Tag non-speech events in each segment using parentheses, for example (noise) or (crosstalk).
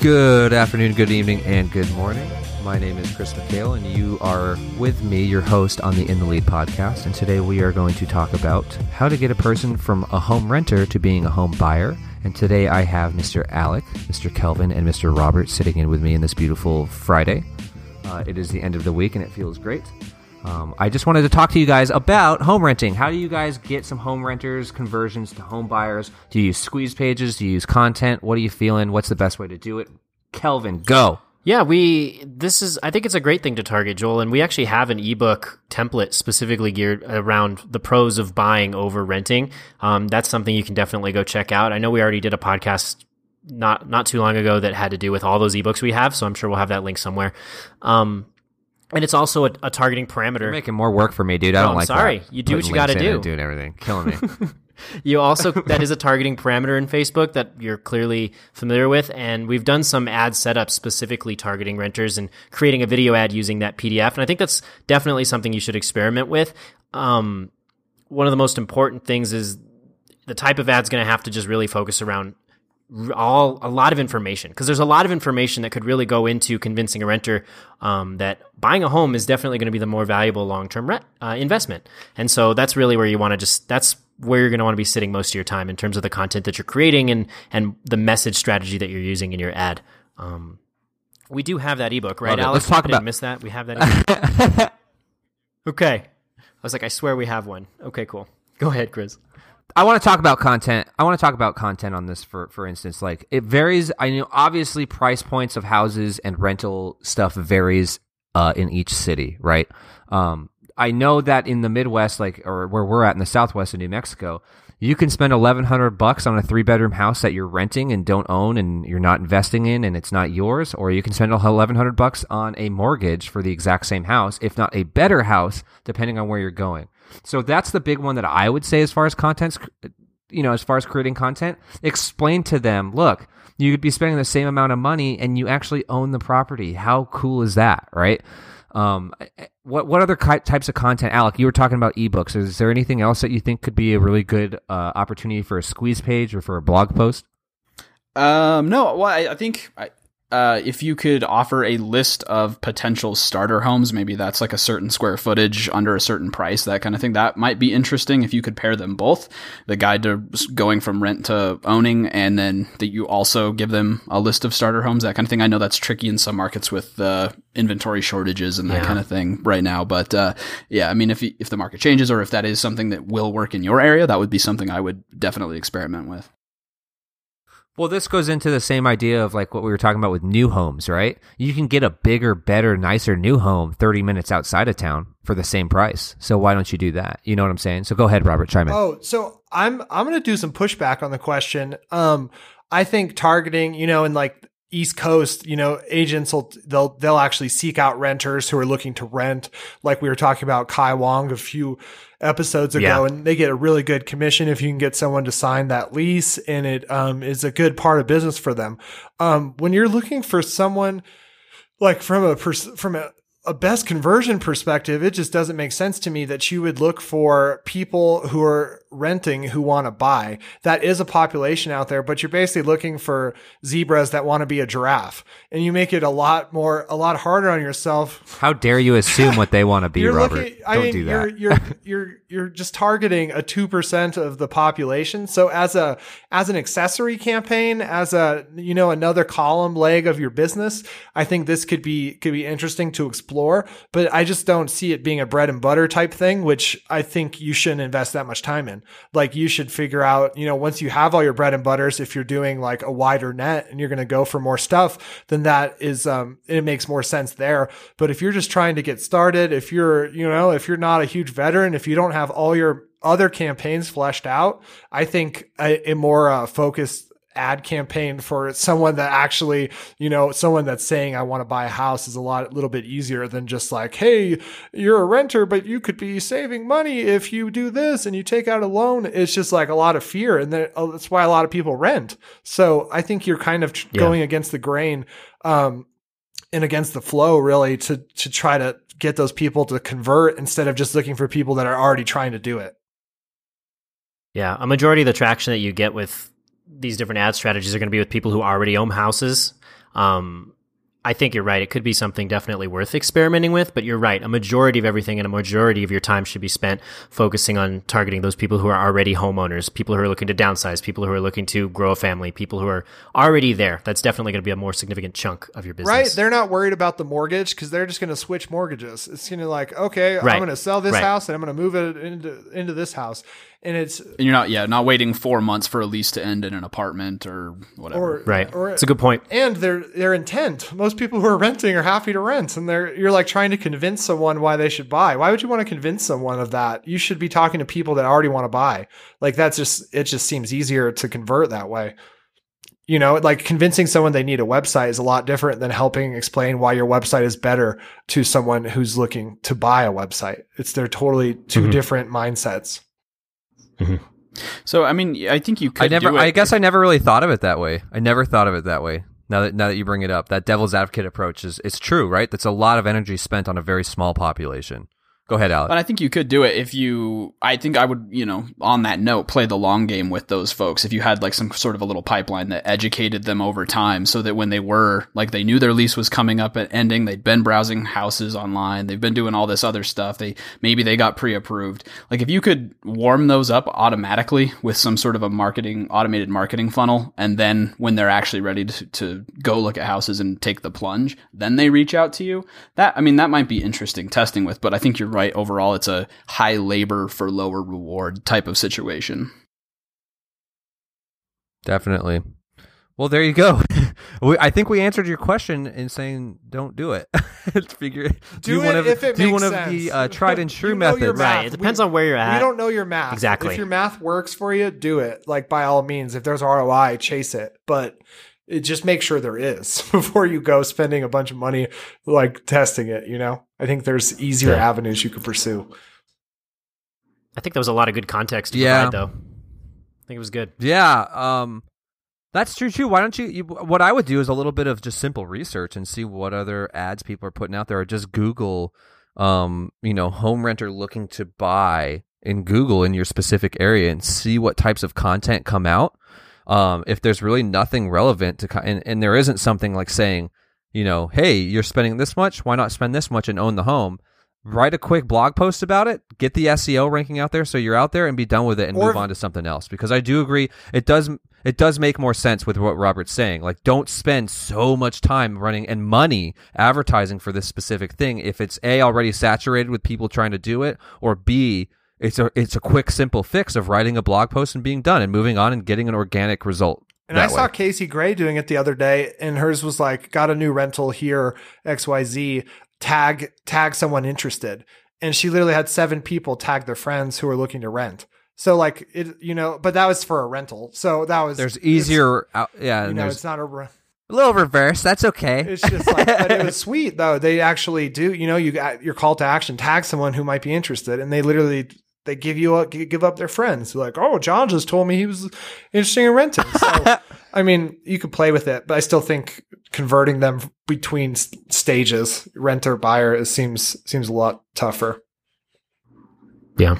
Good afternoon, good evening, and good morning. My name is Chris McHale, and you are with me, your host on the In the Lead podcast. And today we are going to talk about how to get a person from a home renter to being a home buyer. And today I have Mr. Alec, Mr. Kelvin, and Mr. Robert sitting in with me in this beautiful Friday. Uh, it is the end of the week, and it feels great. Um, I just wanted to talk to you guys about home renting. How do you guys get some home renters conversions to home buyers? Do you use squeeze pages? Do you use content? What are you feeling? What's the best way to do it? Kelvin, go. Yeah, we this is I think it's a great thing to target Joel and we actually have an ebook template specifically geared around the pros of buying over renting. Um, that's something you can definitely go check out. I know we already did a podcast not not too long ago that had to do with all those ebooks we have, so I'm sure we'll have that link somewhere. Um, and it's also a, a targeting parameter. You're making more work for me, dude. I don't Oh, I'm like sorry. that. You do what you gotta links in do. Doing everything. Killing me. (laughs) You also that is a targeting parameter in Facebook that you're clearly familiar with, and we've done some ad setups specifically targeting renters and creating a video ad using that PDF. And I think that's definitely something you should experiment with. Um, one of the most important things is the type of ad's going to have to just really focus around all a lot of information because there's a lot of information that could really go into convincing a renter um, that buying a home is definitely going to be the more valuable long-term rent, uh, investment. And so that's really where you want to just that's where you're going to want to be sitting most of your time in terms of the content that you're creating and and the message strategy that you're using in your ad. Um, we do have that ebook right. Alex? Let's talk I about- miss that. We have that (laughs) okay. I was like i swear we have one. Okay cool. Go ahead chris I want to talk about content. I want to talk about content on this for for instance. Like it varies. I know obviously price points of houses and rental stuff varies uh, in each city, right? Um, I know that in the Midwest, like or where we're at in the Southwest of New Mexico, you can spend eleven hundred bucks on a three bedroom house that you're renting and don't own and you're not investing in and it's not yours, or you can spend eleven hundred bucks on a mortgage for the exact same house, if not a better house, depending on where you're going. So that's the big one that I would say as far as content's you know, as far as creating content, explain to them, look, you could be spending the same amount of money and you actually own the property. How cool is that, right? Um, what what other types of content, Alec? You were talking about ebooks. Is there anything else that you think could be a really good uh, opportunity for a squeeze page or for a blog post? Um, no, well, I, I think uh, if you could offer a list of potential starter homes, maybe that's like a certain square footage under a certain price, that kind of thing. That might be interesting if you could pair them both, the guide to going from rent to owning, and then that you also give them a list of starter homes, that kind of thing. I know that's tricky in some markets with uh, inventory shortages and that Yeah. kind of thing right now, but uh, yeah, I mean, if if the market changes or if that is something that will work in your area, that would be something I would definitely experiment with. Well, this goes into the same idea of like what we were talking about with new homes, right? You can get a bigger, better, nicer new home 30 minutes outside of town for the same price. So why don't you do that? You know what I'm saying? So go ahead, Robert, chime in. Oh, so I'm I'm gonna do some pushback on the question. Um, I think targeting, you know, in like East Coast, you know, agents will they'll they'll actually seek out renters who are looking to rent, like we were talking about Kai Wong a few episodes ago, Yeah. and they get a really good commission if you can get someone to sign that lease, and it um, is a good part of business for them. Um, when you're looking for someone like from a pers- from a, a best conversion perspective, it just doesn't make sense to me that you would look for people who are renting who want to buy. That is a population out there, but you're basically looking for zebras that want to be a giraffe, and you make it a lot more a lot harder on yourself How dare you assume what they want to be, Robert? looking. I Don't mean, do that. you're you're (laughs) you're you're just targeting a two percent of the population. So as a as an accessory campaign, as a you know another column leg of your business, I think this could be could be interesting to explore. But I just don't see it being a bread and butter type thing, which I think you shouldn't invest that much time in. Like you should figure out, you know, once you have all your bread and butters, if you're doing like a wider net and you're going to go for more stuff, then that is um it makes more sense there. But if you're just trying to get started, if you're, you know, if you're not a huge veteran, if you don't have all your other campaigns fleshed out, I think a, a more uh, focused ad campaign for someone that actually, you know, someone that's saying I want to buy a house is a lot, a little bit easier than just like, hey, you're a renter, but you could be saving money if you do this and you take out a loan. It's just like a lot of fear, and uh, that's why a lot of people rent. So I think you're kind of yeah. going against the grain. Um, and against the flow really to to try to get those people to convert instead of just looking for people that are already trying to do it. Yeah, a majority of the traction that you get with these different ad strategies are going to be with people who already own houses. Um, I think you're right. It could be something definitely worth experimenting with, but you're right. A majority of everything and a majority of your time should be spent focusing on targeting those people who are already homeowners, people who are looking to downsize, people who are looking to grow a family, people who are already there. That's definitely going to be a more significant chunk of your business. Right. They're not worried about the mortgage because they're just going to switch mortgages. It's going to like, okay, right. I'm going to sell this right. house and I'm going to move it into, into this house and it's and you're not yeah not waiting four months for a lease to end in an apartment or whatever. Or, right. or, it's a good point. And their their intent. Most people who are renting are happy to rent and they're you're like trying to convince someone why they should buy. Why would you want to convince someone of that? You should be talking to people that already want to buy. Like that's just it just seems easier to convert that way. You know like convincing someone they need a website is a lot different than helping explain why your website is better to someone who's looking to buy a website. It's they're totally 2 mm-hmm. different mindsets Mm-hmm. So I mean, I think you could. I never. I guess I never really thought of it that way. I never thought of it that way. Now that now that you bring it up, that devil's advocate approach is it's true, right? That's a lot of energy spent on a very small population. Go ahead, Alex. And I think you could do it if you. I think I would, you know, on that note, play the long game with those folks. If you had like some sort of a little pipeline that educated them over time, so that when they were like they knew their lease was coming up and ending, they'd been browsing houses online, they've been doing all this other stuff. They maybe they got pre-approved. Like if you could warm those up automatically with some sort of a marketing automated marketing funnel, and then when they're actually ready to, to go look at houses and take the plunge, then they reach out to you. That I mean that might be interesting testing with, but I think you're right. Overall, it's a high labor for lower reward type of situation. Definitely. Well, there you go. (laughs) I think we answered your question in saying don't do it. (laughs) Figure do, do one of if it do one sense. of the uh, tried and (laughs) true methods. Right. It depends we, on where you're at. We don't know your math. Exactly. If your math works for you, do it. Like by all means, if there's ROI, chase it. But it just make sure there is (laughs) before you go spending a bunch of money like testing it you know? I think there's easier yeah. avenues you could pursue. I think that was a lot of good context to yeah. provide though. I think it was good. Yeah um that's true too. Why don't you, you what i would do is a little bit of just simple research and see what other ads people are putting out there. Or just google um you know home renter looking to buy in google in your specific area and see what types of content come out um, if there's really nothing relevant to, and, and there isn't something like saying, you know, hey, you're spending this much, why not spend this much and own the home? Write a quick blog post about it, get the SEO ranking out there so you're out there and be done with it and or move on to something else. Because I do agree, it does it does make more sense with what Robert's saying. Like, don't spend so much time running and money advertising for this specific thing if it's a already saturated with people trying to do it, or b it's a it's a quick, simple fix of writing a blog post and being done and moving on and getting an organic result. And I way. saw Casey Gray doing it the other day, and hers was like, "Got a new rental here, X Y Z. Tag tag someone interested." And she literally had seven people tag their friends who were looking to rent. So like it, you know, but that was for a rental. So that was there's easier, out, yeah. You know, it's not a. Re- a little reverse. That's okay. It's just like, but it was (laughs) sweet though. They actually do. You know, you got your call to action. Tag someone who might be interested, and they literally they give you a, give up their friends. Like, oh, John just told me he was interested in renting. So, (laughs) I mean, you could play with it, but I still think converting them between stages, renter buyer, it seems seems a lot tougher. Yeah.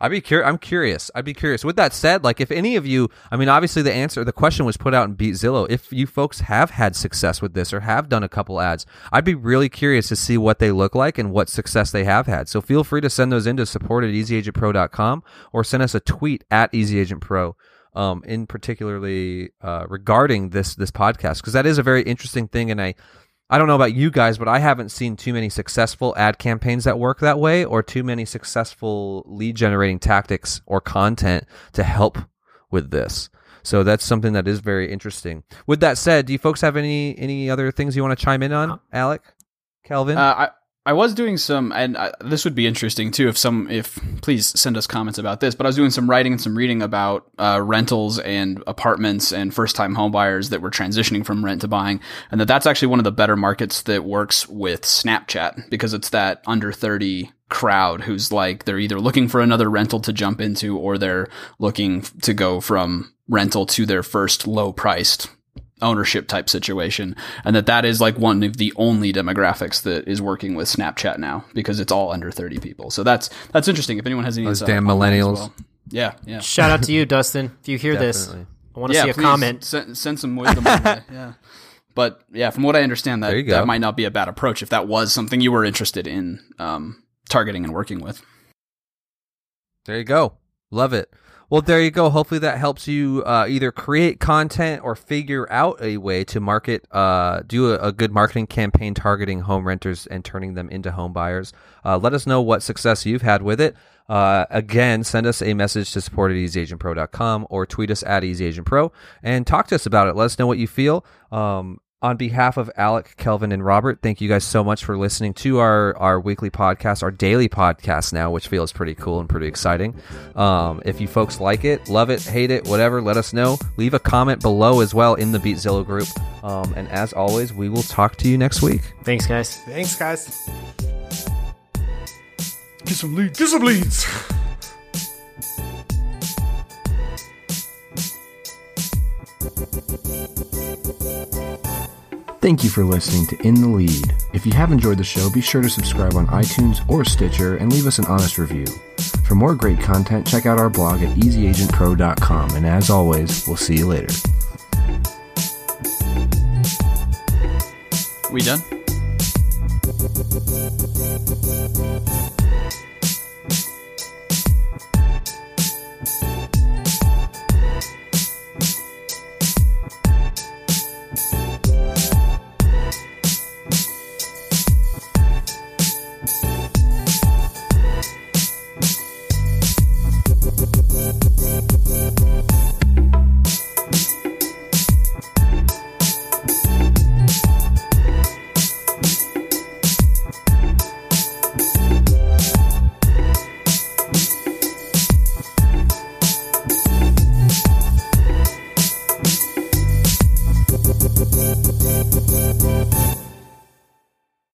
I'd be curious. I'm curious. I'd be curious. With that said, like if any of you, I mean, obviously the answer, the question was put out in Beat Zillow. If you folks have had success with this or have done a couple ads, I'd be really curious to see what they look like and what success they have had. So feel free to send those in to support at easyagentpro.com or send us a tweet at easyagentpro. Um, in particularly uh, regarding this this podcast because that is a very interesting thing, and I I don't know about you guys, but I haven't seen too many successful ad campaigns that work that way or too many successful lead generating tactics or content to help with this. So that's something that is very interesting. With that said, do you folks have any any other things you want to chime in on, Alec, Calvin? Uh, I I was doing some, and I, this would be interesting too. If some, if please send us comments about this. But I was doing some writing and some reading about uh, rentals and apartments and first-time homebuyers that were transitioning from rent to buying, and that that's actually one of the better markets that works with Snapchat because it's that under thirty crowd who's like they're either looking for another rental to jump into or they're looking to go from rental to their first low-priced ownership type situation and that that is like one of the only demographics that is working with Snapchat now because it's all under 30 people. So that's that's interesting if anyone has any Those damn on that as millennials. well. Yeah, yeah. Shout out to you, Dustin. If you hear this, I want to yeah, see a comment. Send, send some wisdom. (laughs) Yeah. But yeah, from what I understand that There you go. that might not be a bad approach if that was something you were interested in um, targeting and working with. There you go. Love it. Well, there you go. Hopefully that helps you uh, either create content or figure out a way to market, uh, do a, a good marketing campaign targeting home renters and turning them into home buyers. Uh, let us know what success you've had with it. Uh, again, send us a message to support at easyagentpro.com or tweet us at easyagentpro and talk to us about it. Let us know what you feel. Um, on behalf of Alec, Kelvin, and Robert, thank you guys so much for listening to our, our weekly podcast, our daily podcast now, which feels pretty cool and pretty exciting. Um, if you folks like it, love it, hate it, whatever, let us know. Leave a comment below as well in the Beat Zillow group. Um, and as always, we will talk to you next week. Thanks, guys. Thanks, guys. Get some leads. Get some leads. Thank you for listening to In the Lead. If you have enjoyed the show, be sure to subscribe on iTunes or Stitcher and leave us an honest review. For more great content, check out our blog at easyagentpro.com. And as always, we'll see you later. We done?